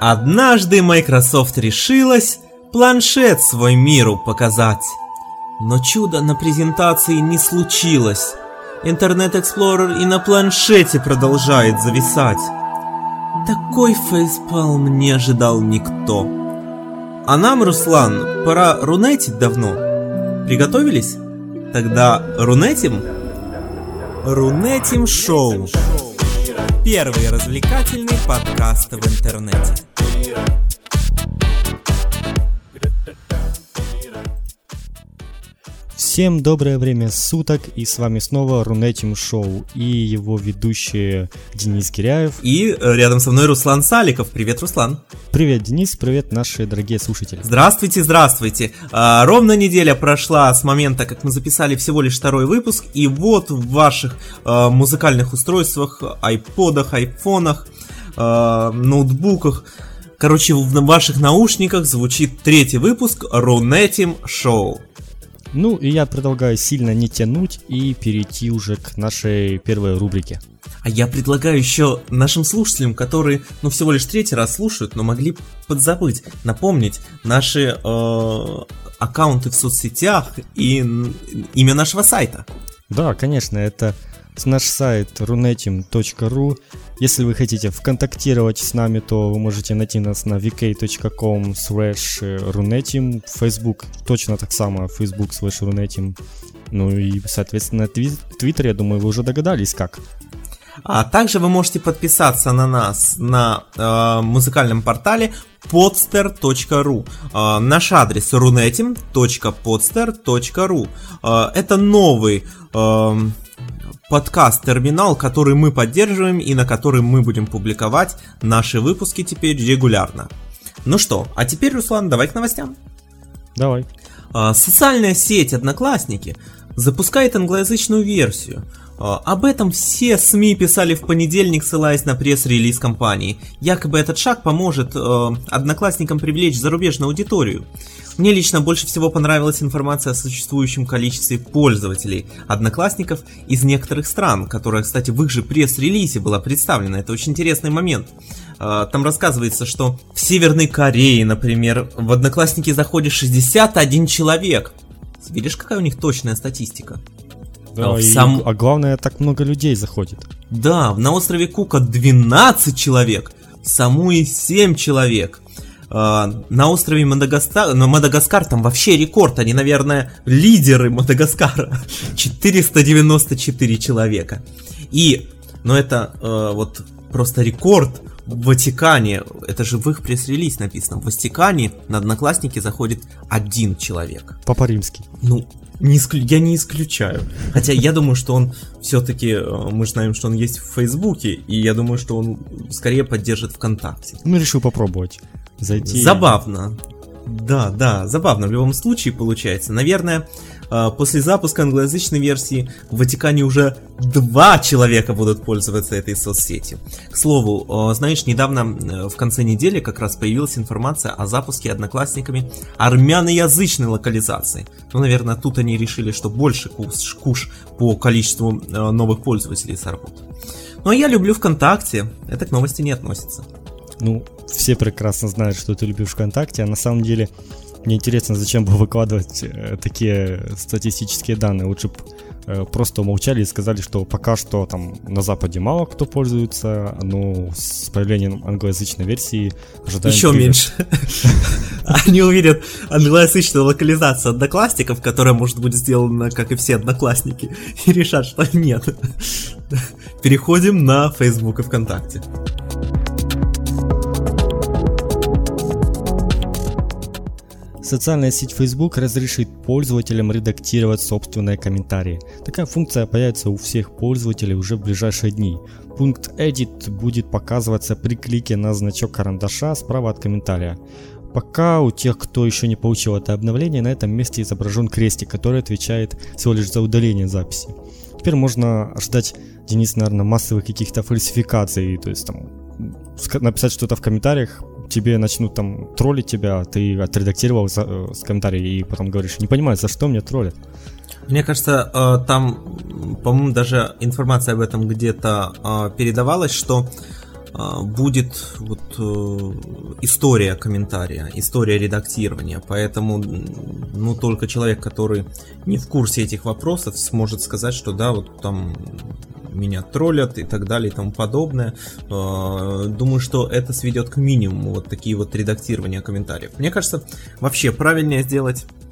Однажды Microsoft решилась планшет свой миру показать. Но чудо на презентации не случилось. Интернет Explorer и на планшете продолжает зависать. Такой фейспалм не ожидал никто. А нам, Руслан, пора рунетить давно. Приготовились? Тогда рунетим? Рунетим шоу. Первый развлекательный подкаст в интернете. Всем доброе время суток, и с вами снова Рунетим Шоу и его ведущие Денис Киряев. И э, рядом со мной Руслан Саликов. Привет, Руслан. Привет, Денис, привет, наши дорогие слушатели. Здравствуйте, здравствуйте. А, ровно неделя прошла с момента, как мы записали всего лишь второй выпуск, и вот в ваших а, музыкальных устройствах, айподах, айфонах, а, ноутбуках, короче, в ваших наушниках звучит третий выпуск Рунетим Шоу. Ну и я предлагаю сильно не тянуть и перейти уже к нашей первой рубрике. А я предлагаю еще нашим слушателям, которые, ну, всего лишь третий раз слушают, но могли подзабыть, напомнить наши э, аккаунты в соцсетях и имя нашего сайта. Да, конечно, это наш сайт runetim.ru. Если вы хотите вконтактировать с нами, то вы можете найти нас на vk.com slash runetim, Facebook точно так само, Facebook slash runetim. Ну и, соответственно, Твиттер, я думаю, вы уже догадались как. А также вы можете подписаться на нас на э, музыкальном портале podster.ru. Э, наш адрес runetim.podster.ru. Э, это новый э, подкаст-терминал, который мы поддерживаем и на который мы будем публиковать наши выпуски теперь регулярно. Ну что, а теперь, Руслан, давай к новостям. Давай. А, социальная сеть Одноклассники запускает англоязычную версию. А, об этом все СМИ писали в понедельник, ссылаясь на пресс-релиз компании. Якобы этот шаг поможет э, одноклассникам привлечь зарубежную аудиторию. Мне лично больше всего понравилась информация о существующем количестве пользователей одноклассников из некоторых стран, которая, кстати, в их же пресс-релизе была представлена. Это очень интересный момент. А, там рассказывается, что в Северной Корее, например, в одноклассники заходит 61 человек. Видишь, какая у них точная статистика? Да, а, и, сам... а главное, так много людей заходит. Да, на острове Кука 12 человек, в Самуи 7 человек. А, на острове Мадагаскар, на Мадагаскар там вообще рекорд, они, наверное, лидеры Мадагаскара. 494 человека. И, ну это э, вот просто рекорд в Ватикане, это же в их пресс-релиз написано, в Ватикане на Одноклассники заходит один человек. Папа Римский. Ну, не исклю... Я не исключаю. Хотя я думаю, что он все-таки, э, мы знаем, что он есть в Фейсбуке, и я думаю, что он скорее поддержит ВКонтакте. Ну, решил попробовать зайти. Забавно. Да, да, забавно в любом случае получается. Наверное, а, после запуска англоязычной версии в Ватикане уже два человека будут пользоваться этой соцсетью. К слову, а, знаешь, недавно э, в конце недели как раз появилась информация о запуске одноклассниками армяноязычной локализации. Ну, наверное, тут они решили, что больше куш, куш по количеству э, новых пользователей сработает. Ну, а я люблю ВКонтакте, это к новости не относится. Ну, все прекрасно знают, что ты любишь ВКонтакте, а на самом деле мне интересно, зачем бы выкладывать э, такие статистические данные. Лучше бы э, просто умолчали и сказали, что пока что там на Западе мало кто пользуется, но с появлением англоязычной версии ожидаем... Еще привет. меньше. Они увидят англоязычную локализацию одноклассников, которая может быть сделана, как и все одноклассники, и решат, что нет. Переходим на Facebook и ВКонтакте. Социальная сеть Facebook разрешит пользователям редактировать собственные комментарии. Такая функция появится у всех пользователей уже в ближайшие дни. Пункт Edit будет показываться при клике на значок карандаша справа от комментария. Пока у тех, кто еще не получил это обновление, на этом месте изображен крестик, который отвечает всего лишь за удаление записи. Теперь можно ожидать, Денис, наверное, массовых каких-то фальсификаций, то есть там написать что-то в комментариях, тебе начнут там троллить тебя, ты отредактировал за, э, с комментарием и потом говоришь, не понимаю, за что меня троллят. Мне кажется, э, там, по-моему, даже информация об этом где-то э, передавалась, что а, будет вот э, история комментария, история редактирования. Поэтому, ну, только человек, который не в курсе этих вопросов, сможет сказать, что да, вот там меня троллят и так далее и тому подобное. А, думаю, что это сведет к минимуму вот такие вот редактирования комментариев. Мне кажется, вообще правильнее сделать а,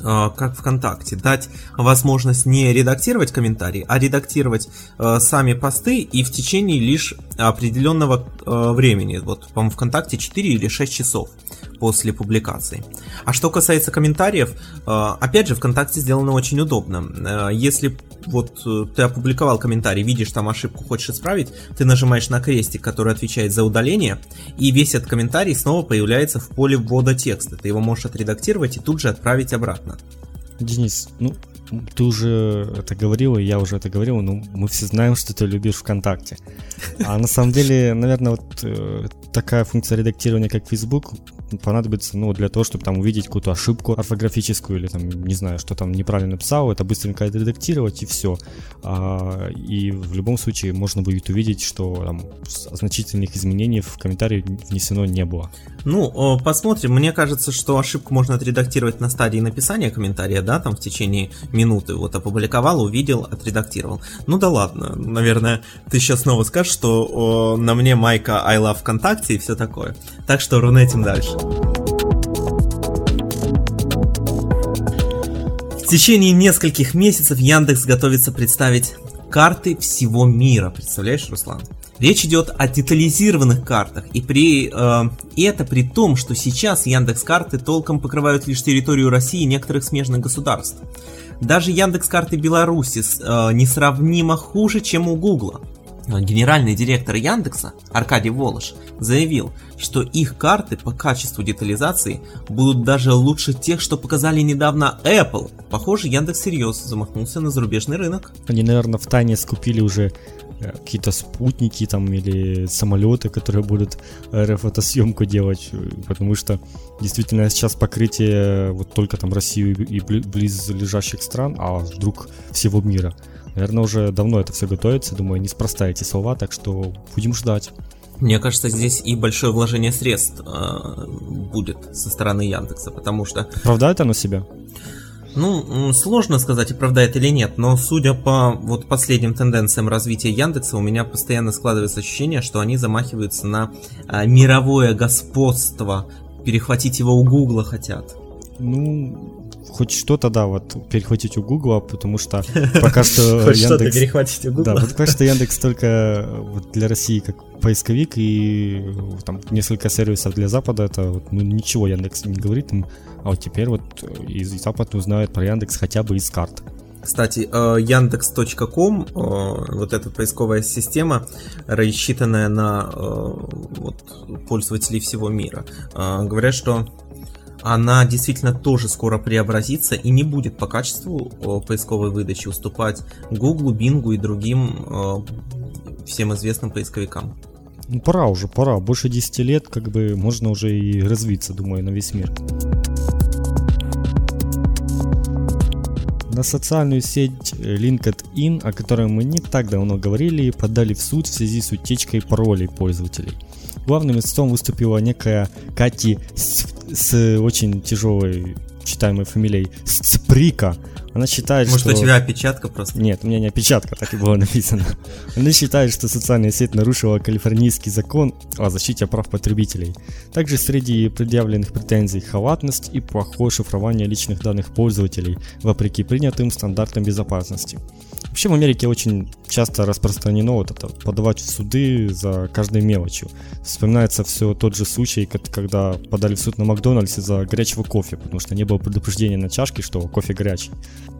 как ВКонтакте, дать возможность не редактировать комментарии, а редактировать э, сами посты и в течение лишь определенного э, времени. Вот, по-моему, ВКонтакте 4 или 6 часов после публикации. А что касается комментариев, э, опять же, ВКонтакте сделано очень удобно. Э, если вот э, ты опубликовал комментарий, видишь там ошибку, хочешь исправить, ты нажимаешь на крестик, который отвечает за удаление, и весь этот комментарий снова появляется в поле ввода текста. Ты его можешь отредактировать и тут же отправить обратно. Денис, ну ты уже это говорил, и я уже это говорил, но мы все знаем, что ты любишь ВКонтакте. А на самом деле, наверное, вот э, такая функция редактирования, как Facebook, понадобится, ну, для того, чтобы там увидеть какую-то ошибку орфографическую или там, не знаю, что там неправильно написал, это быстренько отредактировать и все. А, и в любом случае можно будет увидеть, что там значительных изменений в комментарии внесено не было. Ну, посмотрим. Мне кажется, что ошибку можно отредактировать на стадии написания комментария, да, там в течение минуты. Вот опубликовал, увидел, отредактировал. Ну да ладно, наверное, ты сейчас снова скажешь, что о, на мне майка I love ВКонтакте и все такое. Так что рунетим дальше. В течение нескольких месяцев Яндекс готовится представить карты всего мира. Представляешь, Руслан? Речь идет о детализированных картах, и при э, и это при том, что сейчас Яндекс карты толком покрывают лишь территорию России и некоторых смежных государств. Даже Яндекс карты Беларуси э, несравнимо хуже, чем у Гугла. Генеральный директор Яндекса Аркадий Волош заявил, что их карты по качеству детализации будут даже лучше тех, что показали недавно Apple. Похоже, Яндекс серьезно замахнулся на зарубежный рынок. Они, наверное, в тайне скупили уже э, какие-то спутники там или самолеты, которые будут аэрофотосъемку делать, потому что действительно сейчас покрытие вот только там Россию и близлежащих стран, а вдруг всего мира. Наверное, уже давно это все готовится, думаю, неспроста эти слова, так что будем ждать. Мне кажется, здесь и большое вложение средств э, будет со стороны Яндекса, потому что... Оправдает оно себя? Ну, сложно сказать, оправдает или нет, но судя по вот последним тенденциям развития Яндекса, у меня постоянно складывается ощущение, что они замахиваются на э, мировое господство, перехватить его у Гугла хотят. Ну, хоть что-то, да, вот перехватить у Гугла, потому что пока что Хоть что-то перехватить у Гугла. Да, вот пока что Яндекс только вот для России как поисковик и там несколько сервисов для Запада, это ну, ничего Яндекс не говорит им, а вот теперь вот из Запада узнают про Яндекс хотя бы из карт. Кстати, э, Яндекс.ком, э, вот эта поисковая система, рассчитанная на э, вот, пользователей всего мира, говорят, что она действительно тоже скоро преобразится и не будет по качеству поисковой выдачи уступать Google, Bing и другим всем известным поисковикам. Ну, пора уже, пора. Больше 10 лет, как бы, можно уже и развиться, думаю, на весь мир. На социальную сеть LinkedIn, о которой мы не так давно говорили, подали в суд в связи с утечкой паролей пользователей. Главным истцом выступила некая Кати с, с очень тяжелой читаемой фамилией Сприка. Она считает, Может, что... Может, у тебя опечатка просто? Нет, у меня не опечатка, так и было написано. Она считает, что социальная сеть нарушила калифорнийский закон о защите прав потребителей. Также среди предъявленных претензий халатность и плохое шифрование личных данных пользователей, вопреки принятым стандартам безопасности. Вообще в Америке очень часто распространено вот это подавать в суды за каждой мелочью. Вспоминается все тот же случай, когда подали в суд на Макдональдсе за горячего кофе, потому что не было предупреждения на чашке, что кофе горячий.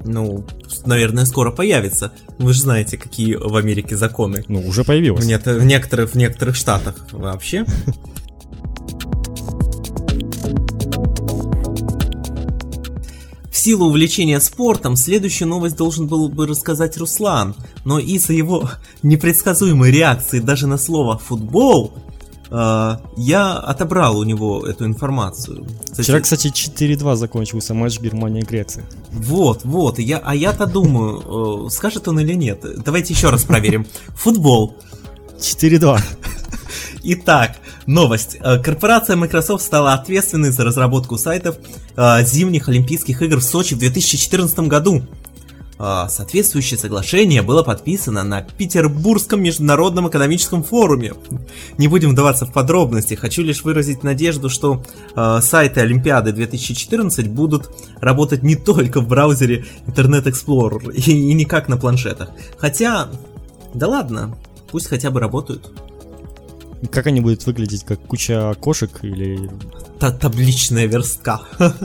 Ну, наверное, скоро появится. Вы же знаете, какие в Америке законы. Ну, уже появилось. Нет, в некоторых, в некоторых штатах вообще. В силу увлечения спортом, следующую новость должен был бы рассказать Руслан, но из-за его непредсказуемой реакции даже на слово «футбол», я отобрал у него эту информацию. Кстати, Вчера, кстати, 4-2 закончился матч Германия-Греция. Вот, вот, я, а я-то думаю, э, скажет он или нет. Давайте еще раз проверим. Футбол. 4-2. Итак, новость. Э, корпорация Microsoft стала ответственной за разработку сайтов э, зимних Олимпийских игр в Сочи в 2014 году. А, соответствующее соглашение было подписано на Петербургском международном экономическом форуме. Не будем вдаваться в подробности, хочу лишь выразить надежду, что э, сайты Олимпиады 2014 будут работать не только в браузере Internet Explorer и, и не как на планшетах. Хотя, да ладно, пусть хотя бы работают. Как они будут выглядеть, как куча кошек или... Та табличная верстка.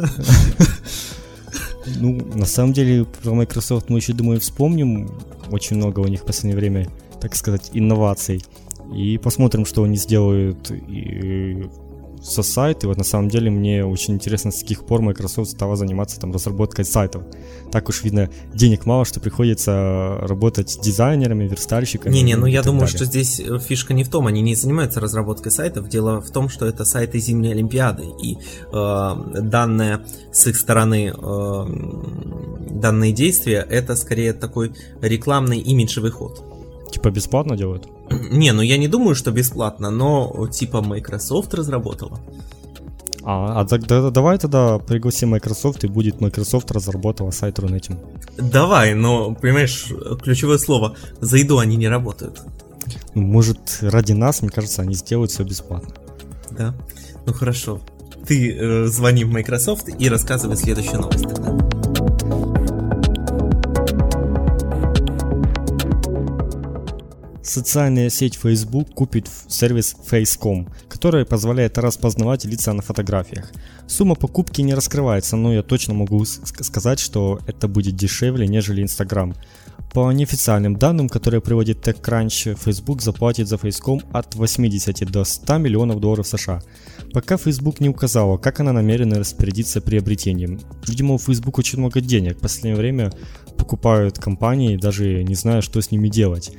Ну, на самом деле, про Microsoft мы еще, думаю, вспомним. Очень много у них в последнее время, так сказать, инноваций. И посмотрим, что они сделают и со сайт, и вот на самом деле мне очень интересно, с каких пор Microsoft стала заниматься там разработкой сайтов. Так уж видно, денег мало, что приходится работать с дизайнерами, верстальщиками. Не-не, ну я думаю, далее. что здесь э, фишка не в том, они не занимаются разработкой сайтов, дело в том, что это сайты зимней Олимпиады, и э, данные с их стороны э, данные действия это скорее такой рекламный имиджевый ход. Типа бесплатно делают? Не, ну я не думаю, что бесплатно, но типа Microsoft разработала. А, а тогда давай тогда пригласим Microsoft и будет Microsoft разработала сайт Рунетим. Давай, но понимаешь, ключевое слово, за еду они не работают. Ну, может, ради нас, мне кажется, они сделают все бесплатно. Да? Ну хорошо. Ты э, звони в Microsoft и рассказывай следующую новость тогда. Социальная сеть Facebook купит сервис Face.com, который позволяет распознавать лица на фотографиях. Сумма покупки не раскрывается, но я точно могу сказать, что это будет дешевле, нежели Instagram. По неофициальным данным, которые приводит TechCrunch, Facebook заплатит за Face.com от 80 до 100 миллионов долларов США. Пока Facebook не указала, как она намерена распорядиться приобретением. Видимо, у Facebook очень много денег. В последнее время покупают компании, даже не зная, что с ними делать.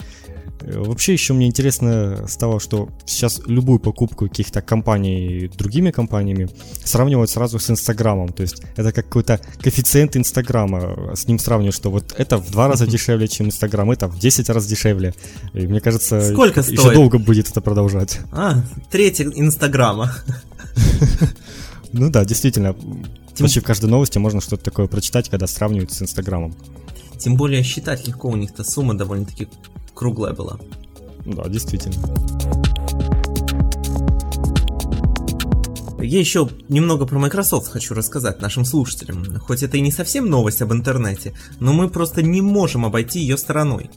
Вообще еще мне интересно стало, что сейчас любую покупку каких-то компаний другими компаниями сравнивают сразу с Инстаграмом. То есть это как какой-то коэффициент Инстаграма. С ним сравнивают, что вот это в два раза дешевле, чем Инстаграм, это в 10 раз дешевле. И мне кажется, Сколько еще стоит? долго будет это продолжать. А, треть Инстаграма. Ну да, действительно. Почти в каждой новости можно что-то такое прочитать, когда сравнивают с Инстаграмом. Тем более считать легко, у них-то сумма довольно-таки круглая была. Да, действительно. Я еще немного про Microsoft хочу рассказать нашим слушателям. Хоть это и не совсем новость об интернете, но мы просто не можем обойти ее стороной.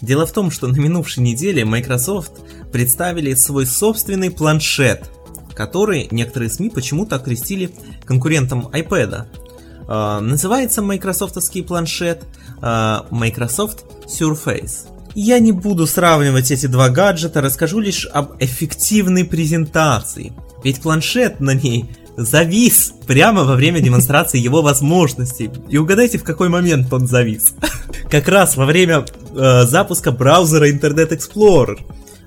Дело в том, что на минувшей неделе Microsoft представили свой собственный планшет, который некоторые СМИ почему-то окрестили конкурентом iPad. Uh, называется майкрософтовский планшет uh, Microsoft Surface. Я не буду сравнивать эти два гаджета, расскажу лишь об эффективной презентации. Ведь планшет на ней завис прямо во время демонстрации его возможностей. И угадайте, в какой момент он завис. Как раз во время э, запуска браузера Internet Explorer.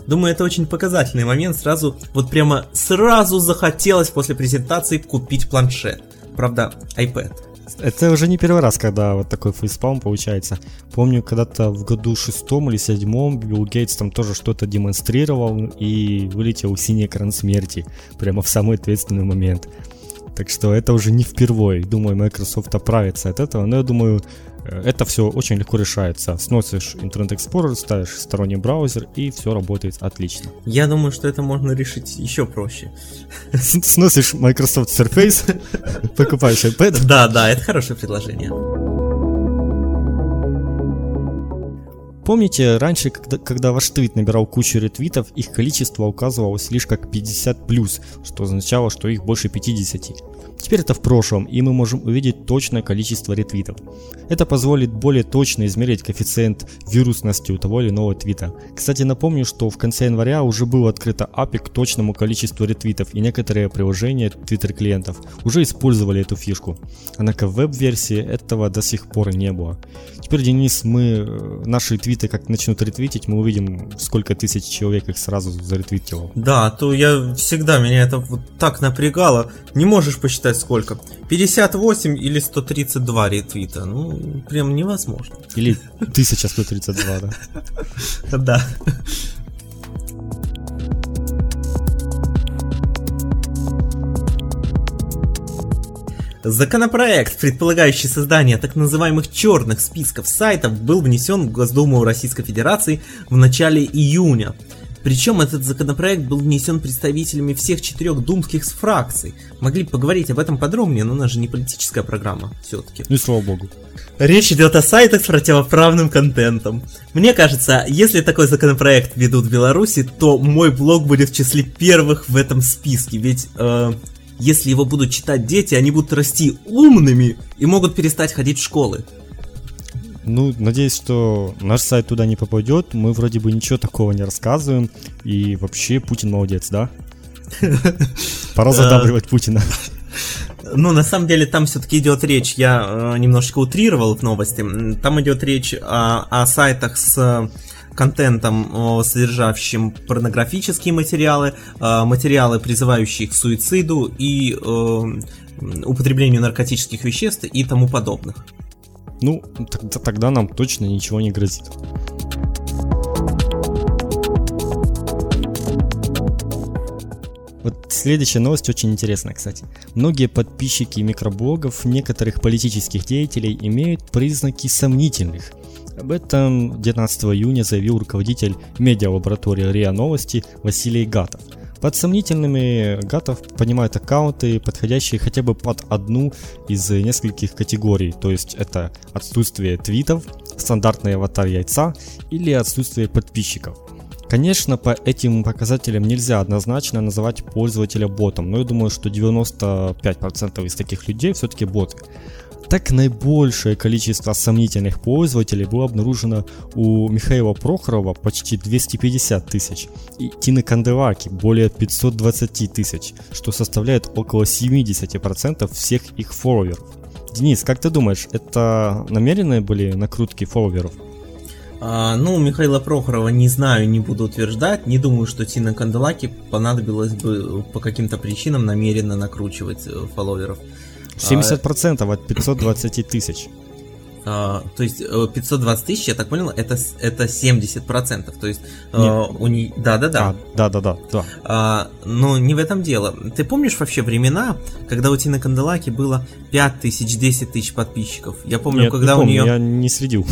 Думаю, это очень показательный момент. Сразу, вот прямо сразу захотелось после презентации купить планшет. Правда, iPad. Это уже не первый раз, когда вот такой фейспалм получается. Помню, когда-то в году шестом или седьмом Билл Гейтс там тоже что-то демонстрировал и вылетел синий экран смерти прямо в самый ответственный момент. Так что это уже не впервые. Думаю, Microsoft оправится от этого. Но я думаю, это все очень легко решается. Сносишь Internet Explorer, ставишь сторонний браузер, и все работает отлично. Я думаю, что это можно решить еще проще. Сносишь Microsoft Surface, покупаешь iPad. Да, да, это хорошее предложение. Помните, раньше, когда, когда ваш твит набирал кучу ретвитов, их количество указывалось лишь как 50+, что означало, что их больше 50. Теперь это в прошлом, и мы можем увидеть точное количество ретвитов. Это позволит более точно измерить коэффициент вирусности у того или иного твита. Кстати, напомню, что в конце января уже было открыто API к точному количеству ретвитов, и некоторые приложения Twitter клиентов уже использовали эту фишку. Однако в веб-версии этого до сих пор не было. Теперь, Денис, мы э, наши твиты как начнут ретвитить, мы увидим, сколько тысяч человек их сразу заретвитило. Да, то я всегда, меня это вот так напрягало. Не можешь посчитать посчитать сколько. 58 или 132 ретвита. Ну, прям невозможно. Или 1132, да? Да. Законопроект, предполагающий создание так называемых черных списков сайтов, был внесен в Госдуму Российской Федерации в начале июня. Причем этот законопроект был внесен представителями всех четырех думских фракций. Могли бы поговорить об этом подробнее, но у нас же не политическая программа все-таки. Ну и слава богу. Речь идет о сайтах с противоправным контентом. Мне кажется, если такой законопроект ведут в Беларуси, то мой блог будет в числе первых в этом списке, ведь э, если его будут читать дети, они будут расти умными и могут перестать ходить в школы. Ну, надеюсь, что наш сайт туда не попадет. Мы вроде бы ничего такого не рассказываем. И вообще Путин молодец, да? Пора задабривать Путина. Ну, на самом деле, там все-таки идет речь, я э, немножечко утрировал в новости, там идет речь о, о сайтах с контентом, содержащим порнографические материалы, э, материалы, призывающие к суициду и э, употреблению наркотических веществ и тому подобных. Ну, тогда, нам точно ничего не грозит. Вот следующая новость очень интересная, кстати. Многие подписчики микроблогов некоторых политических деятелей имеют признаки сомнительных. Об этом 19 июня заявил руководитель медиалаборатории РИА Новости Василий Гатов – под сомнительными гатов понимают аккаунты, подходящие хотя бы под одну из нескольких категорий, то есть это отсутствие твитов, стандартный аватар яйца или отсутствие подписчиков. Конечно, по этим показателям нельзя однозначно называть пользователя ботом, но я думаю, что 95% из таких людей все-таки боты. Так наибольшее количество сомнительных пользователей было обнаружено у Михаила Прохорова почти 250 тысяч и Тины Канделаки более 520 тысяч, что составляет около 70% всех их фолловеров. Денис, как ты думаешь, это намеренные были накрутки фолловеров? А, ну, Михаила Прохорова не знаю, не буду утверждать. Не думаю, что Тина Канделаки понадобилось бы по каким-то причинам намеренно накручивать э, фолловеров. 70% а, от 520 тысяч. А, то есть 520 э, тысяч, я так понял, это, это 70%. То есть э, у нее... Да, да, да. да, да, да, да. А, но не в этом дело. Ты помнишь вообще времена, когда у Тины Канделаки было 5 тысяч, 10 тысяч подписчиков? Я помню, Нет, когда не помню, у нее... Я не следил.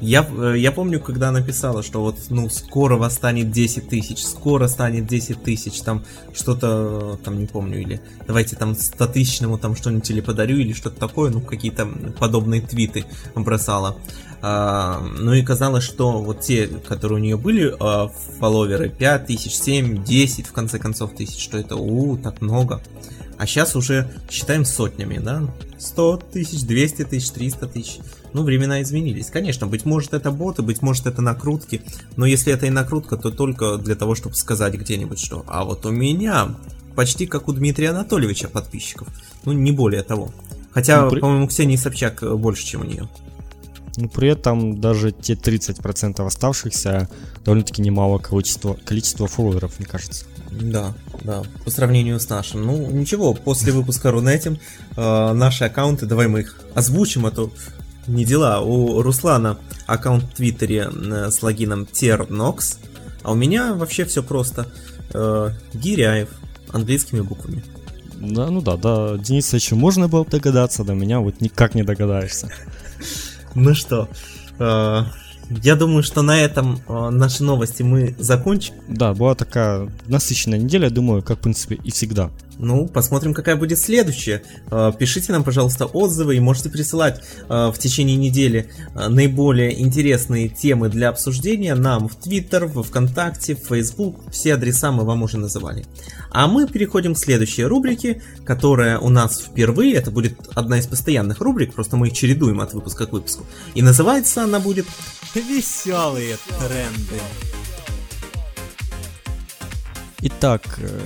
Я, э, я помню, когда написала, что вот, ну, скоро вас станет 10 тысяч, скоро станет 10 тысяч, там, что-то, там, не помню, или давайте там 100 тысячному там что-нибудь или подарю, или что-то такое, ну, какие-то подобные твиты бросала. А, ну и казалось, что вот те, которые у нее были, а, фолловеры, 5 тысяч, 7, 10, в конце концов, тысяч, что это, у, так много. А сейчас уже считаем сотнями, да? 100 тысяч, 200 тысяч, 300 тысяч. Ну, времена изменились. Конечно, быть может это боты, быть может это накрутки, но если это и накрутка, то только для того, чтобы сказать где-нибудь, что «а вот у меня почти как у Дмитрия Анатольевича подписчиков». Ну, не более того. Хотя, ну, при... по-моему, Ксении Собчак э, больше, чем у нее. Ну, при этом даже те 30% оставшихся довольно-таки немало количество, количество фолловеров, мне кажется. Да, да, по сравнению с нашим. Ну, ничего, после выпуска Рунетим э, наши аккаунты, давай мы их озвучим, а то не дела. У Руслана аккаунт в Твиттере э, с логином Ternox, а у меня вообще все просто. Э, Гиряев английскими буквами. Да, ну да, да, Дениса еще можно было догадаться, до меня вот никак не догадаешься. Ну что, э, я думаю, что на этом э, наши новости мы закончим. Да, была такая насыщенная неделя, думаю, как в принципе и всегда. Ну, посмотрим, какая будет следующая. Э, пишите нам, пожалуйста, отзывы и можете присылать э, в течение недели э, наиболее интересные темы для обсуждения нам в Твиттер, в ВКонтакте, в Фейсбук. Все адреса мы вам уже называли. А мы переходим к следующей рубрике, которая у нас впервые. Это будет одна из постоянных рубрик, просто мы их чередуем от выпуска к выпуску. И называется она будет «Веселые тренды». Итак, э,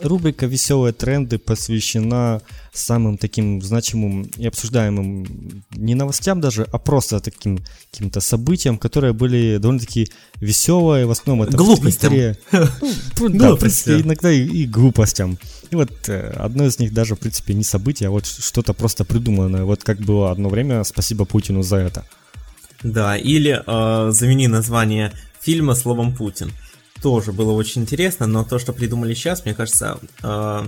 рубрика «Веселые тренды» посвящена самым таким значимым и обсуждаемым не новостям даже, а просто таким каким-то событиям, которые были довольно-таки веселые, в основном это глупостям. Ну, да, в принципе, иногда и, и глупостям. И вот э, одно из них даже, в принципе, не событие, а вот что-то просто придуманное. Вот как было одно время, спасибо Путину за это. Да, или э, замени название фильма словом Путин тоже было очень интересно, но то, что придумали сейчас, мне кажется, э,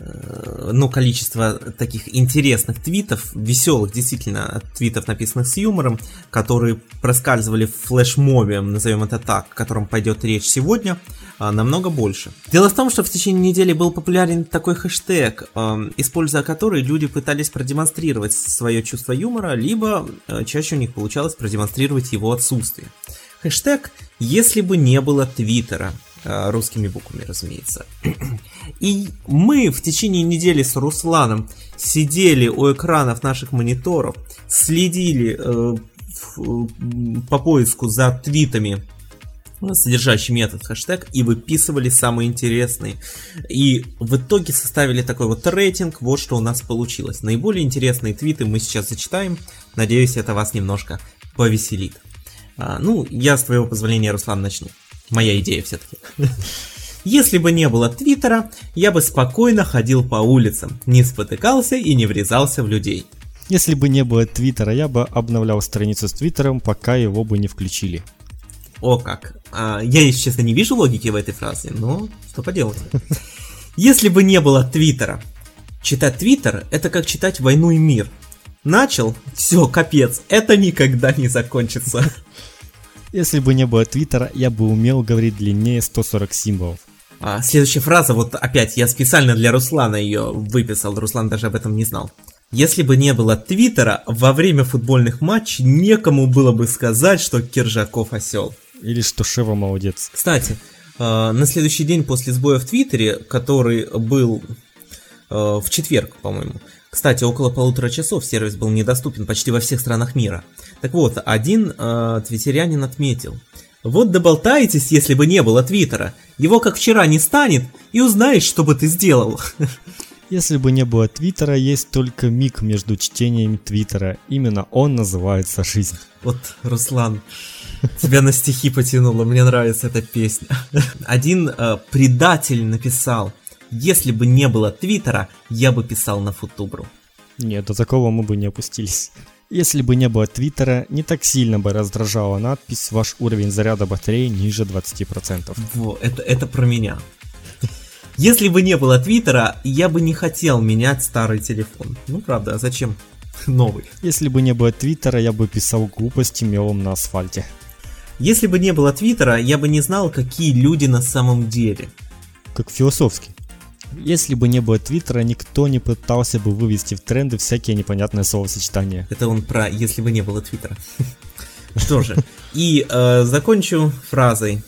э, ну, количество таких интересных твитов, веселых, действительно, твитов, написанных с юмором, которые проскальзывали в флешмобе, назовем это так, о котором пойдет речь сегодня, а, намного больше. Дело в том, что в течение недели был популярен такой хэштег, э, используя который люди пытались продемонстрировать свое чувство юмора, либо э, чаще у них получалось продемонстрировать его отсутствие. Хэштег «Если бы не было Твиттера», э, русскими буквами, разумеется. И мы в течение недели с Русланом сидели у экранов наших мониторов, следили э, по поиску за твитами содержащими этот хэштег и выписывали самые интересные. И в итоге составили такой вот рейтинг, вот что у нас получилось. Наиболее интересные твиты мы сейчас зачитаем, надеюсь это вас немножко повеселит. А, ну, я с твоего позволения, Руслан, начну. Моя идея все-таки. Если бы не было Твиттера, я бы спокойно ходил по улицам, не спотыкался и не врезался в людей. Если бы не было Твиттера, я бы обновлял страницу с Твиттером, пока его бы не включили. О как. А, я, если честно, не вижу логики в этой фразе, но что поделать. Если бы не было Твиттера. Читать Твиттер – это как читать «Войну и мир». Начал, все, капец, это никогда не закончится. Если бы не было Твиттера, я бы умел говорить длиннее 140 символов. А, следующая фраза, вот опять, я специально для Руслана ее выписал, Руслан даже об этом не знал. Если бы не было Твиттера, во время футбольных матчей некому было бы сказать, что Киржаков осел. Или что Шева молодец. Кстати, э, на следующий день после сбоя в Твиттере, который был э, в четверг, по-моему, кстати, около полутора часов сервис был недоступен почти во всех странах мира. Так вот, один э, твиттерянин отметил. Вот доболтаетесь, если бы не было Твиттера. Его как вчера не станет, и узнаешь, что бы ты сделал. Если бы не было Твиттера, есть только миг между чтениями Твиттера. Именно он называется «Жизнь». Вот, Руслан, тебя на стихи потянуло, мне нравится эта песня. Один э, предатель написал, если бы не было Твиттера, я бы писал на Футубру. Нет, до такого мы бы не опустились. Если бы не было Твиттера, не так сильно бы раздражала надпись «Ваш уровень заряда батареи ниже 20%». Во, это, это про меня. Если бы не было Твиттера, я бы не хотел менять старый телефон. Ну правда, а зачем новый? Если бы не было Твиттера, я бы писал глупости мелом на асфальте. Если бы не было Твиттера, я бы не знал, какие люди на самом деле. Как философски. Если бы не было Твиттера, никто не пытался бы вывести в тренды всякие непонятные словосочетания. Это он про «если бы не было Твиттера». Что же, и э, закончу фразой,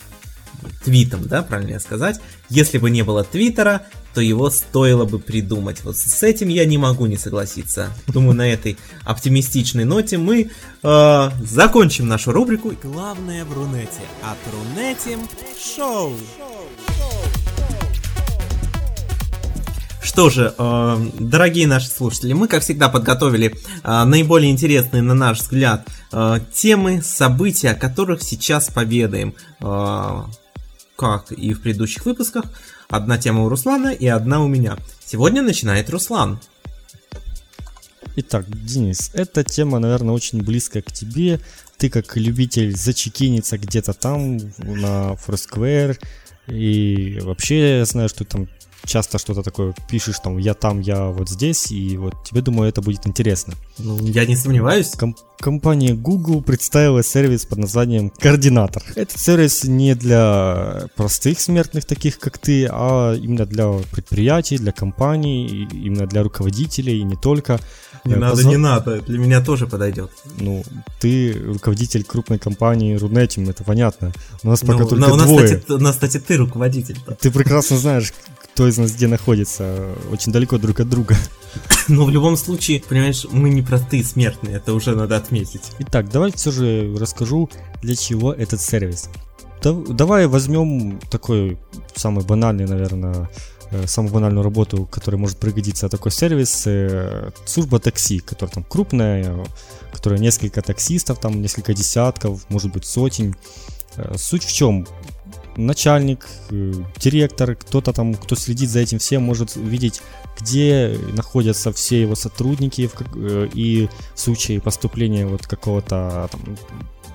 твитом, да, правильно сказать. Если бы не было Твиттера, то его стоило бы придумать. Вот с этим я не могу не согласиться. Думаю, на этой оптимистичной ноте мы э, закончим нашу рубрику. Главное в Рунете. От Рунетим шоу. Что же, э, дорогие наши слушатели, мы, как всегда, подготовили э, наиболее интересные, на наш взгляд, э, темы, события, о которых сейчас поведаем. Как и в предыдущих выпусках, одна тема у Руслана и одна у меня. Сегодня начинает Руслан. Итак, Денис, эта тема, наверное, очень близкая к тебе. Ты как любитель зачекиниться где-то там, на Foursquare, и вообще я знаю, что там часто что-то такое пишешь, там, я там, я вот здесь, и вот тебе, думаю, это будет интересно. Ну, я не сомневаюсь. Ком- компания Google представила сервис под названием Координатор. Этот сервис не для простых смертных, таких как ты, а именно для предприятий, для компаний, именно для руководителей, и не только. Не э, надо, не надо, для меня тоже подойдет. Ну, ты руководитель крупной компании Рунетим, это понятно. У нас ну, пока только у нас, двое. Кстати, у нас, кстати, ты руководитель. Ты прекрасно знаешь, кто из нас где находится, очень далеко друг от друга. Но в любом случае, понимаешь, мы не простые смертные, это уже надо отметить. Итак, давай все же расскажу, для чего этот сервис. Давай возьмем такой самый банальный, наверное, э, самую банальную работу, которая может пригодиться такой сервис, э, служба такси, которая там крупная, которая несколько таксистов, там несколько десятков, может быть сотен. Э, суть в чем? Начальник, э, директор, кто-то там, кто следит за этим всем, может увидеть, где находятся все его сотрудники э, и в случае поступления вот какого-то там,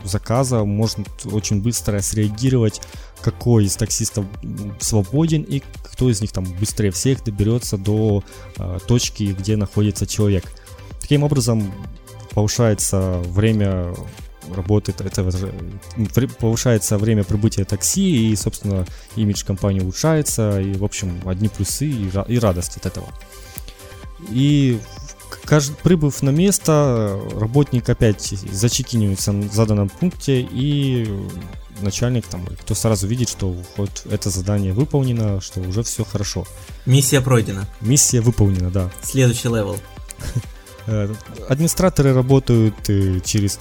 заказа, может очень быстро среагировать, какой из таксистов свободен и кто из них там быстрее всех доберется до э, точки, где находится человек. Таким образом, повышается время работы этого повышается время прибытия такси и собственно имидж компании улучшается и в общем одни плюсы и, и радость от этого и прибыв на место, работник опять зачекинивается на заданном пункте, и начальник там, кто сразу видит, что вот это задание выполнено, что уже все хорошо. Миссия пройдена. Миссия выполнена, да. Следующий level. Э, администраторы работают э, через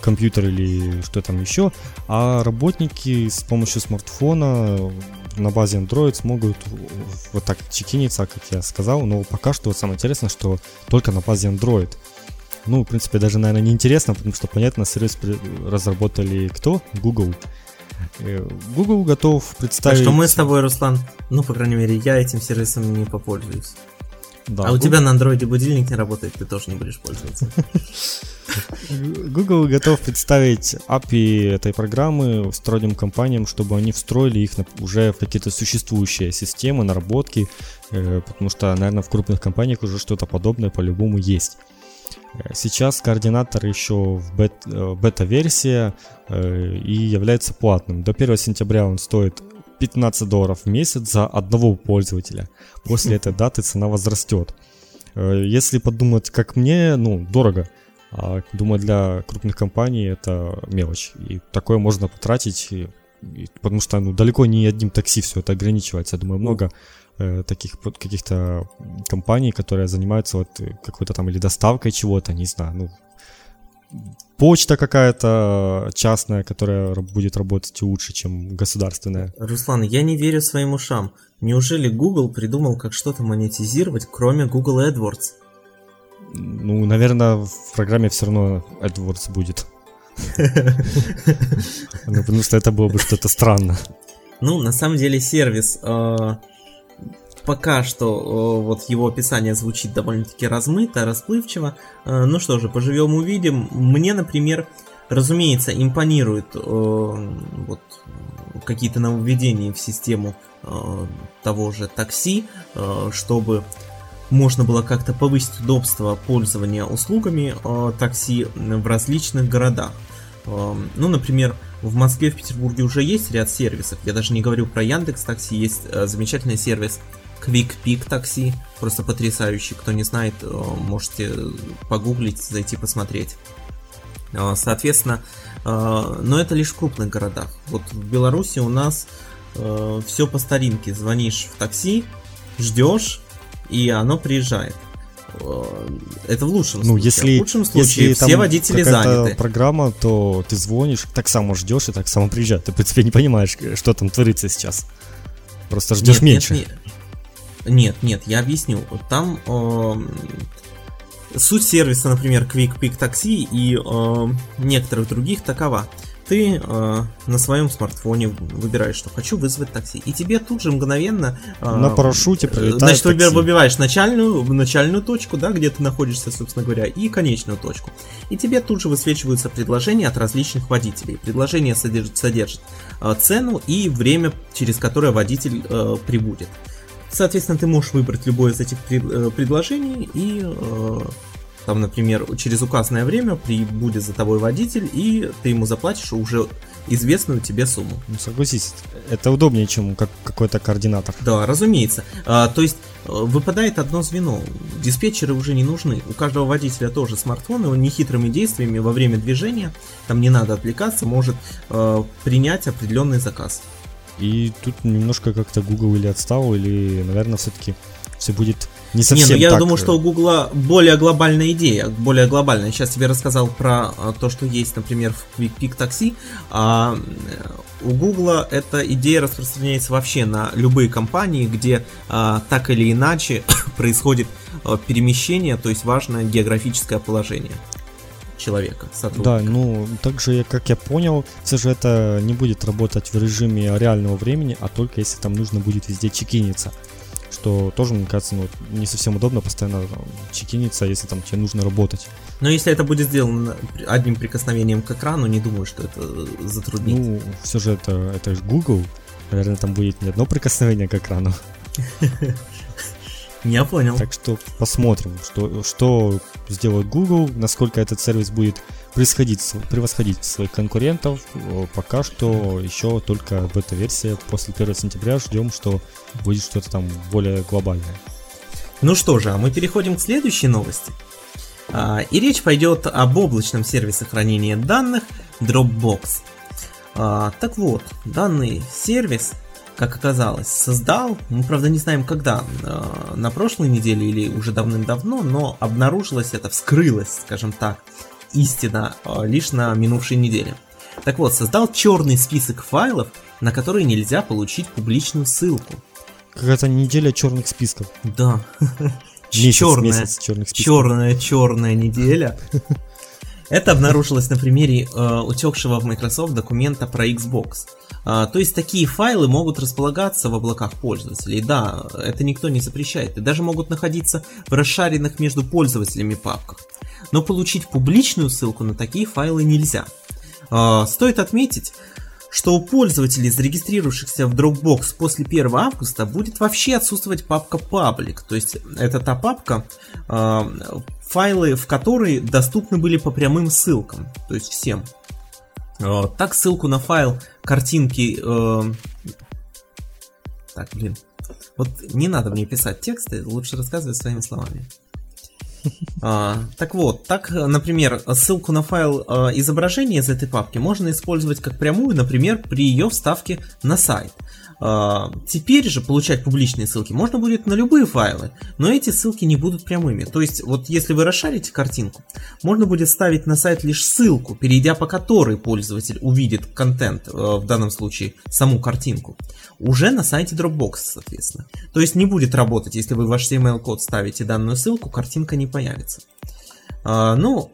компьютер или что там еще, а работники с помощью смартфона на базе Android смогут вот так чекиниться, как я сказал, но пока что вот самое интересное, что только на базе Android. Ну, в принципе, даже, наверное, не интересно, потому что, понятно, сервис разработали кто? Google. Э, Google готов представить... Так что мы с тобой, Руслан, ну, по крайней мере, я этим сервисом не попользуюсь. Да, а у тебя на андроиде будильник не работает, ты тоже не будешь пользоваться. Google готов представить API этой программы сторонним компаниям, чтобы они встроили их уже в какие-то существующие системы, наработки, э, потому что, наверное, в крупных компаниях уже что-то подобное по-любому есть. Э, сейчас координатор еще в бет, э, бета-версия и является платным. До 1 сентября он стоит 15 долларов в месяц за одного пользователя. После этой даты цена возрастет. Если подумать, как мне, ну, дорого. А, думаю, для крупных компаний это мелочь. И такое можно потратить, потому что ну, далеко не одним такси все это ограничивается. Я думаю, много э, таких каких-то компаний, которые занимаются вот какой-то там или доставкой чего-то, не знаю, ну, почта какая-то частная, которая будет работать лучше, чем государственная. Руслан, я не верю своим ушам. Неужели Google придумал, как что-то монетизировать, кроме Google AdWords? Ну, наверное, в программе все равно AdWords будет. Ну, потому что это было бы что-то странно. Ну, на самом деле сервис э, пока что э, вот его описание звучит довольно-таки размыто, расплывчиво. Э, ну что же, поживем увидим. Мне, например, разумеется, импонирует вот какие-то нововведения в систему того же такси, чтобы можно было как-то повысить удобство пользования услугами э, такси в различных городах. Э, ну, например, в Москве, в Петербурге уже есть ряд сервисов. Я даже не говорю про Яндекс Такси, есть э, замечательный сервис Quick Pick такси, просто потрясающий. Кто не знает, э, можете погуглить, зайти посмотреть. Э, соответственно, э, но это лишь в крупных городах. Вот в Беларуси у нас все по старинке. Звонишь в такси, ждешь, и оно приезжает. Это в лучшем ну, случае. Если, в лучшем случае если все водители заняты. программа, то ты звонишь, так само ждешь и так само приезжает. Ты, в принципе, не понимаешь, что там творится сейчас. Просто ждешь нет, меньше. Нет, нет, нет, я объясню. Там э, суть сервиса, например, Quick Pick Taxi и э, некоторых других такова ты э, на своем смартфоне выбираешь, что хочу вызвать такси, и тебе тут же мгновенно э, на парашюте прилетает Значит, такси. выбиваешь начальную, начальную точку, да, где ты находишься, собственно говоря, и конечную точку. И тебе тут же высвечиваются предложения от различных водителей. Предложение содержит, содержит э, цену и время, через которое водитель э, прибудет. Соответственно, ты можешь выбрать любое из этих э, предложений и э, там, например, через указанное время прибудет за тобой водитель, и ты ему заплатишь уже известную тебе сумму. Ну, согласись, это удобнее, чем как какой-то координатор. Да, разумеется. А, то есть э, выпадает одно звено. Диспетчеры уже не нужны. У каждого водителя тоже смартфон, и он нехитрыми действиями во время движения, там не надо отвлекаться, может э, принять определенный заказ. И тут немножко как-то Google или отстал, или, наверное, все-таки все будет не совсем Не, ну я так... думаю, что у Гугла более глобальная идея, более глобальная. Сейчас тебе рассказал про а, то, что есть, например, в Quick Pick Taxi. А у Гугла эта идея распространяется вообще на любые компании, где а, так или иначе происходит а, перемещение, то есть важное географическое положение человека, сотрудника. Да, ну, также, как я понял, все же это не будет работать в режиме реального времени, а только если там нужно будет везде чекиниться что тоже, мне кажется, ну, не совсем удобно постоянно там, чекиниться, если там тебе нужно работать. Но если это будет сделано одним прикосновением к экрану, не думаю, что это затруднит. Ну, все же это, это же Google, наверное, там будет не одно прикосновение к экрану. Я понял. Так что посмотрим, что, что сделает Google, насколько этот сервис будет превосходить, превосходить своих конкурентов. Пока что еще только бета-версия. После 1 сентября ждем, что будет что-то там более глобальное. Ну что же, а мы переходим к следующей новости. А, и речь пойдет об облачном сервисе хранения данных Dropbox. А, так вот, данный сервис как оказалось, создал, мы правда не знаем когда, э, на прошлой неделе или уже давным-давно, но обнаружилось это, вскрылось, скажем так, истина э, лишь на минувшей неделе. Так вот, создал черный список файлов, на которые нельзя получить публичную ссылку. Какая-то неделя черных списков. Да. Месяц, черная, месяц черных списков. Черная, черная неделя. Это обнаружилось на примере э, утекшего в Microsoft документа про Xbox. Э, то есть такие файлы могут располагаться в облаках пользователей. Да, это никто не запрещает. И даже могут находиться в расшаренных между пользователями папках. Но получить публичную ссылку на такие файлы нельзя. Э, стоит отметить, что у пользователей, зарегистрировавшихся в Dropbox после 1 августа, будет вообще отсутствовать папка Public. То есть это та папка, э, файлы в которой доступны были по прямым ссылкам, то есть всем. Э, так ссылку на файл картинки... Э, так, блин. Вот не надо мне писать тексты, лучше рассказывать своими словами. А, так вот, так, например, ссылку на файл а, изображения из этой папки можно использовать как прямую, например, при ее вставке на сайт. А, теперь же получать публичные ссылки можно будет на любые файлы, но эти ссылки не будут прямыми. То есть, вот если вы расшарите картинку, можно будет ставить на сайт лишь ссылку, перейдя по которой пользователь увидит контент, а, в данном случае саму картинку, уже на сайте Dropbox, соответственно. То есть не будет работать, если вы в HTML-код ставите данную ссылку, картинка не появится. А, ну,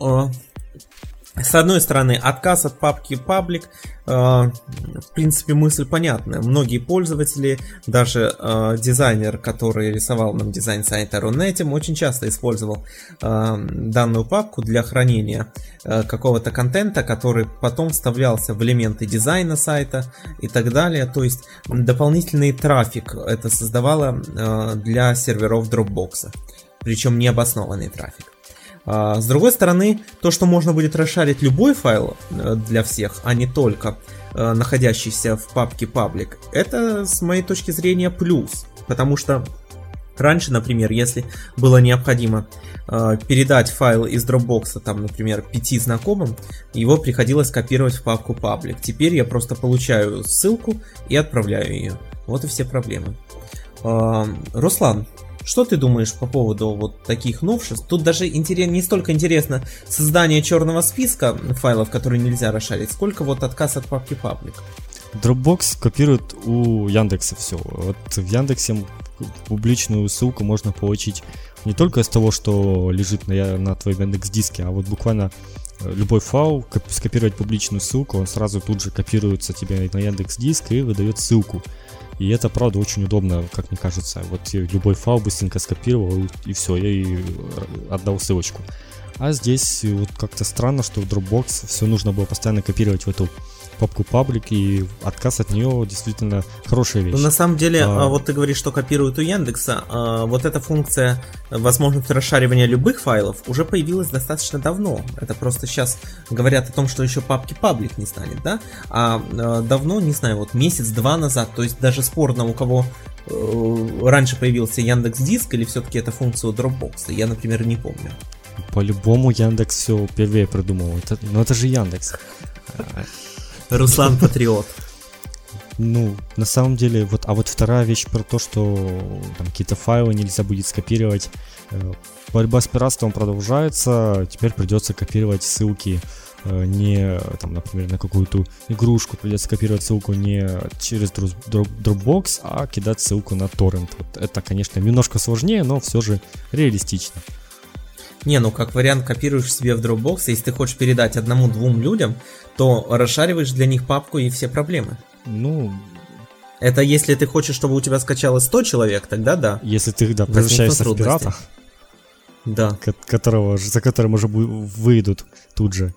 с одной стороны, отказ от папки Public, э, в принципе, мысль понятная. Многие пользователи, даже э, дизайнер, который рисовал нам дизайн сайта Runetим, очень часто использовал э, данную папку для хранения какого-то контента, который потом вставлялся в элементы дизайна сайта и так далее. То есть дополнительный трафик это создавало для серверов Dropbox. Причем необоснованный трафик. А, с другой стороны, то, что можно будет расшарить любой файл э, для всех, а не только э, находящийся в папке public, это с моей точки зрения плюс. Потому что раньше, например, если было необходимо э, передать файл из Dropbox, там, например, пяти знакомым, его приходилось копировать в папку public. Теперь я просто получаю ссылку и отправляю ее. Вот и все проблемы. Руслан, что ты думаешь по поводу вот таких новшеств? Тут даже интерес, не столько интересно создание черного списка файлов, которые нельзя расшарить, сколько вот отказ от папки Public. Dropbox копирует у Яндекса все. Вот в Яндексе публичную ссылку можно получить не только из того, что лежит на, на твоем Яндекс диске, а вот буквально э, любой файл, скопировать публичную ссылку, он сразу тут же копируется тебе на Яндекс диск и выдает ссылку. И это, правда, очень удобно, как мне кажется. Вот любой файл быстренько скопировал, и все, я и отдал ссылочку. А здесь вот как-то странно, что в Dropbox все нужно было постоянно копировать в эту папку паблик, и отказ от нее действительно хорошая вещь. Ну, на самом деле, а... вот ты говоришь, что копируют у Яндекса, а вот эта функция возможность расшаривания любых файлов уже появилась достаточно давно. Это просто сейчас говорят о том, что еще папки паблик не станет, да? А давно, не знаю, вот месяц-два назад, то есть даже спорно, у кого э, раньше появился Яндекс Диск или все-таки это функция у Dropbox, я, например, не помню. По-любому Яндекс все первее придумал. Это, ну это же Яндекс. Руслан Патриот. Ну, на самом деле, вот, а вот вторая вещь про то, что там какие-то файлы нельзя будет скопировать. Э, борьба с пиратством продолжается, теперь придется копировать ссылки э, не, там, например, на какую-то игрушку, придется копировать ссылку не через Dropbox, а кидать ссылку на торрент. Вот это, конечно, немножко сложнее, но все же реалистично. Не, ну как вариант копируешь себе в Dropbox, если ты хочешь передать одному-двум людям, то расшариваешь для них папку и все проблемы. Ну, Это если ты хочешь, чтобы у тебя скачалось 100 человек, тогда да. Если ты да, превращаешься в пирата, да. которого, за которым уже выйдут тут же.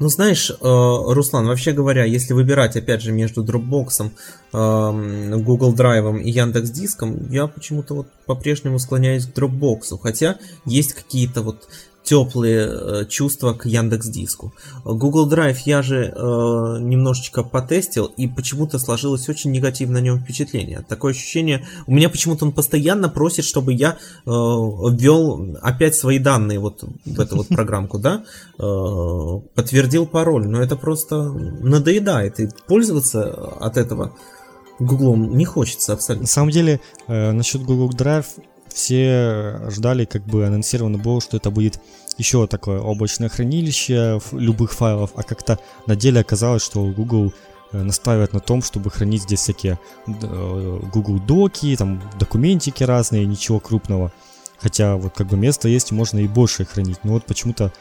Ну, знаешь, э, Руслан, вообще говоря, если выбирать, опять же, между Dropbox, эм, Google Drive и Яндекс Диском, я почему-то вот по-прежнему склоняюсь к Dropbox, хотя есть какие-то вот теплые э, чувства к Яндекс Диску. Google Drive я же э, немножечко потестил, и почему-то сложилось очень негативное на нем впечатление. Такое ощущение, у меня почему-то он постоянно просит, чтобы я э, ввел опять свои данные вот в эту вот программку, да, э, подтвердил пароль, но это просто надоедает, и пользоваться от этого Гуглом не хочется абсолютно. На самом деле, э, насчет Google Drive все ждали, как бы анонсировано было, что это будет еще такое облачное хранилище любых файлов, а как-то на деле оказалось, что Google э, настаивает на том, чтобы хранить здесь всякие э, Google доки, там документики разные, ничего крупного. Хотя вот как бы место есть, можно и больше хранить. Но вот почему-то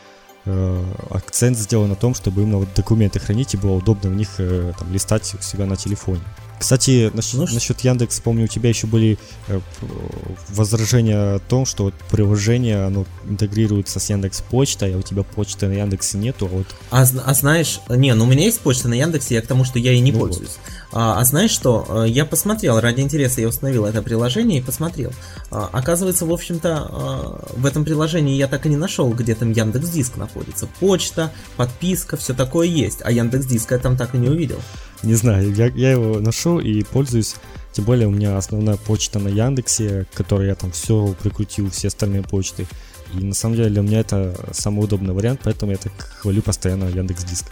э, акцент сделан на том, чтобы именно вот документы хранить и было удобно в них там, листать у себя на телефоне. Кстати, насчет, ну, насчет Яндекс, помню, у тебя еще были э, возражения о том, что вот приложение, оно интегрируется с Яндекс Почтой, а у тебя почты на Яндексе нету, а вот... А, а знаешь, не, ну у меня есть почта на Яндексе, я к тому, что я ей не ну пользуюсь. Вот. А, а знаешь что, э, я посмотрел, ради интереса я установил это приложение и посмотрел. А, оказывается, в общем-то, а, в этом приложении я так и не нашел, где там Яндекс Диск находится. Почта, подписка, все такое есть, а Яндекс Диска я там так и не увидел. Не знаю, я, я его нашел и пользуюсь. Тем более у меня основная почта на Яндексе, к которой я там все прикрутил, все остальные почты. И на самом деле для меня это самый удобный вариант, поэтому я так хвалю постоянно Яндекс Диск.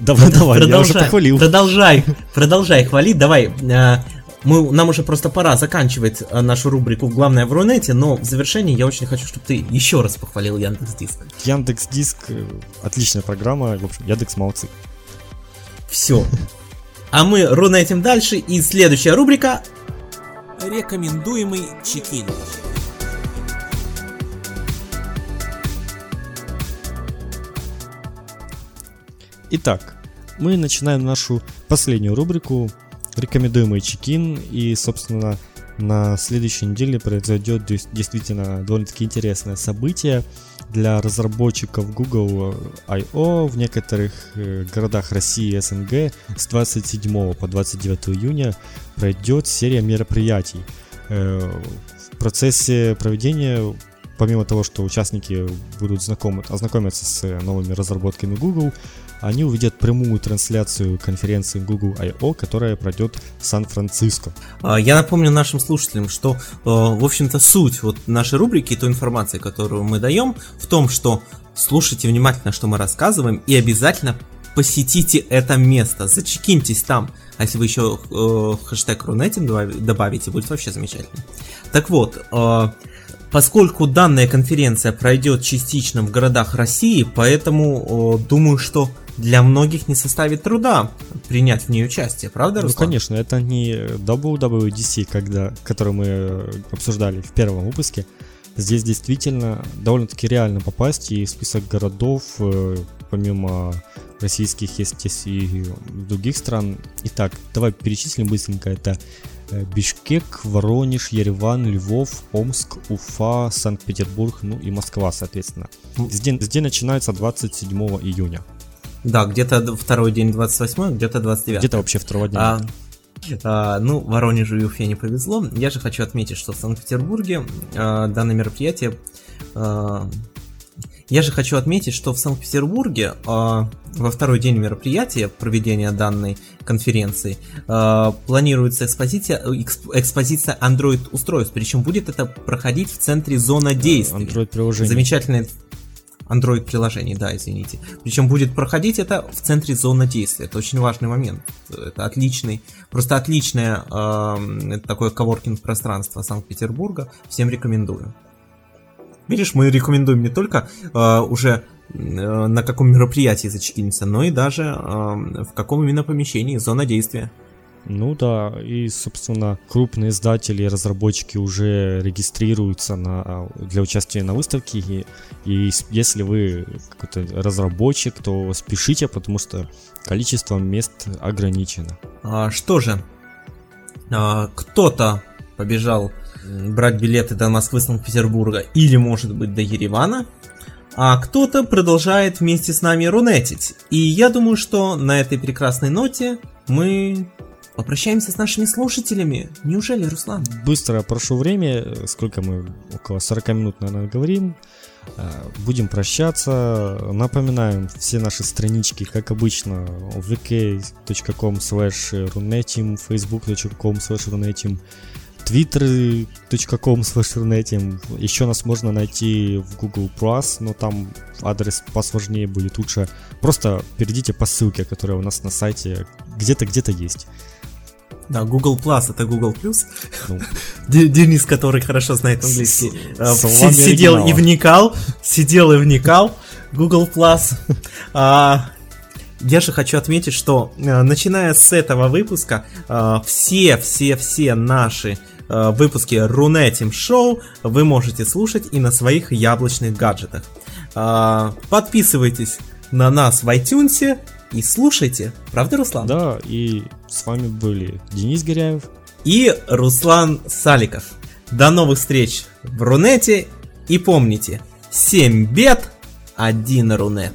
Давай, давай, я уже похвалил. Продолжай, продолжай хвалить, давай. Э, мы, нам уже просто пора заканчивать э, нашу рубрику «Главное в Рунете», но в завершении я очень хочу, чтобы ты еще раз похвалил Яндекс Диск. Яндекс Диск э, отличная программа, в общем, Яндекс молодцы. Все. А мы рунетим дальше, и следующая рубрика Рекомендуемый чекин. Итак, мы начинаем нашу последнюю рубрику «Рекомендуемый чекин», и, собственно, на следующей неделе произойдет действительно довольно-таки интересное событие – для разработчиков Google I.O. в некоторых э, городах России и СНГ с 27 по 29 июня пройдет серия мероприятий. Э, в процессе проведения помимо того, что участники будут знакомы, ознакомиться с новыми разработками Google, они увидят прямую трансляцию конференции Google I.O., которая пройдет в Сан-Франциско. А, я напомню нашим слушателям, что, э, в общем-то, суть вот нашей рубрики, той информации, которую мы даем, в том, что слушайте внимательно, что мы рассказываем, и обязательно посетите это место, зачекиньтесь там. А если вы еще э, хэштег Рунетин добавите, будет вообще замечательно. Так вот, э, поскольку данная конференция пройдет частично в городах России, поэтому э, думаю, что для многих не составит труда принять в ней участие, правда, Ну, конечно, это не WWDC, когда, который мы обсуждали в первом выпуске. Здесь действительно довольно-таки реально попасть, и список городов, э, помимо российских, есть и других стран. Итак, давай перечислим быстренько. Это э, Бишкек, Воронеж, Ереван, Львов, Омск, Уфа, Санкт-Петербург, ну и Москва, соответственно. Здесь, здесь начинается 27 июня. Да, где-то второй день 28, где-то 29. Где-то вообще второго дня. А, а, ну, Воронежу и Уфе не повезло. Я же хочу отметить, что в Санкт-Петербурге а, данное мероприятие... А, я же хочу отметить, что в Санкт-Петербурге а, во второй день мероприятия проведения данной конференции а, планируется экспозиция, эксп, экспозиция Android устройств. Причем будет это проходить в центре зона действия. Android приложение. Замечательное Android приложений, да, извините. Причем будет проходить это в центре зоны действия. Это очень важный момент. Это отличный, просто отличное э, такое коворкинг пространство Санкт-Петербурга. Всем рекомендую. Видишь, мы рекомендуем не только э, уже э, на каком мероприятии зачекиниться, но и даже э, в каком именно помещении, зона действия. Ну да, и, собственно, крупные издатели и разработчики уже регистрируются на, для участия на выставке. И, и если вы какой-то разработчик, то спешите, потому что количество мест ограничено. А, что же, а, кто-то побежал брать билеты до Москвы, Санкт-Петербурга или, может быть, до Еревана, а кто-то продолжает вместе с нами рунетить. И я думаю, что на этой прекрасной ноте мы попрощаемся с нашими слушателями. Неужели, Руслан? Быстро прошу время, сколько мы, около 40 минут, наверное, говорим. А, будем прощаться. Напоминаем все наши странички, как обычно, vk.com slash runetim, facebook.com slash runetim, twitter.com slash Еще нас можно найти в Google Plus, но там адрес посложнее будет лучше. Просто перейдите по ссылке, которая у нас на сайте где-то где-то есть. Да, Google Plus это Google Plus. Ну. Денис, который хорошо знает английский, э, сидел и вникал, сидел и вникал. Google Plus. А, я же хочу отметить, что э, начиная с этого выпуска э, все, все, все наши выпуски Рунетим Шоу вы можете слушать и на своих яблочных гаджетах. Э, подписывайтесь на нас в iTunes и слушайте. Правда, Руслан? Да, и с вами были Денис Горяев и Руслан Саликов. До новых встреч в Рунете и помните, 7 бед, 1 Рунет.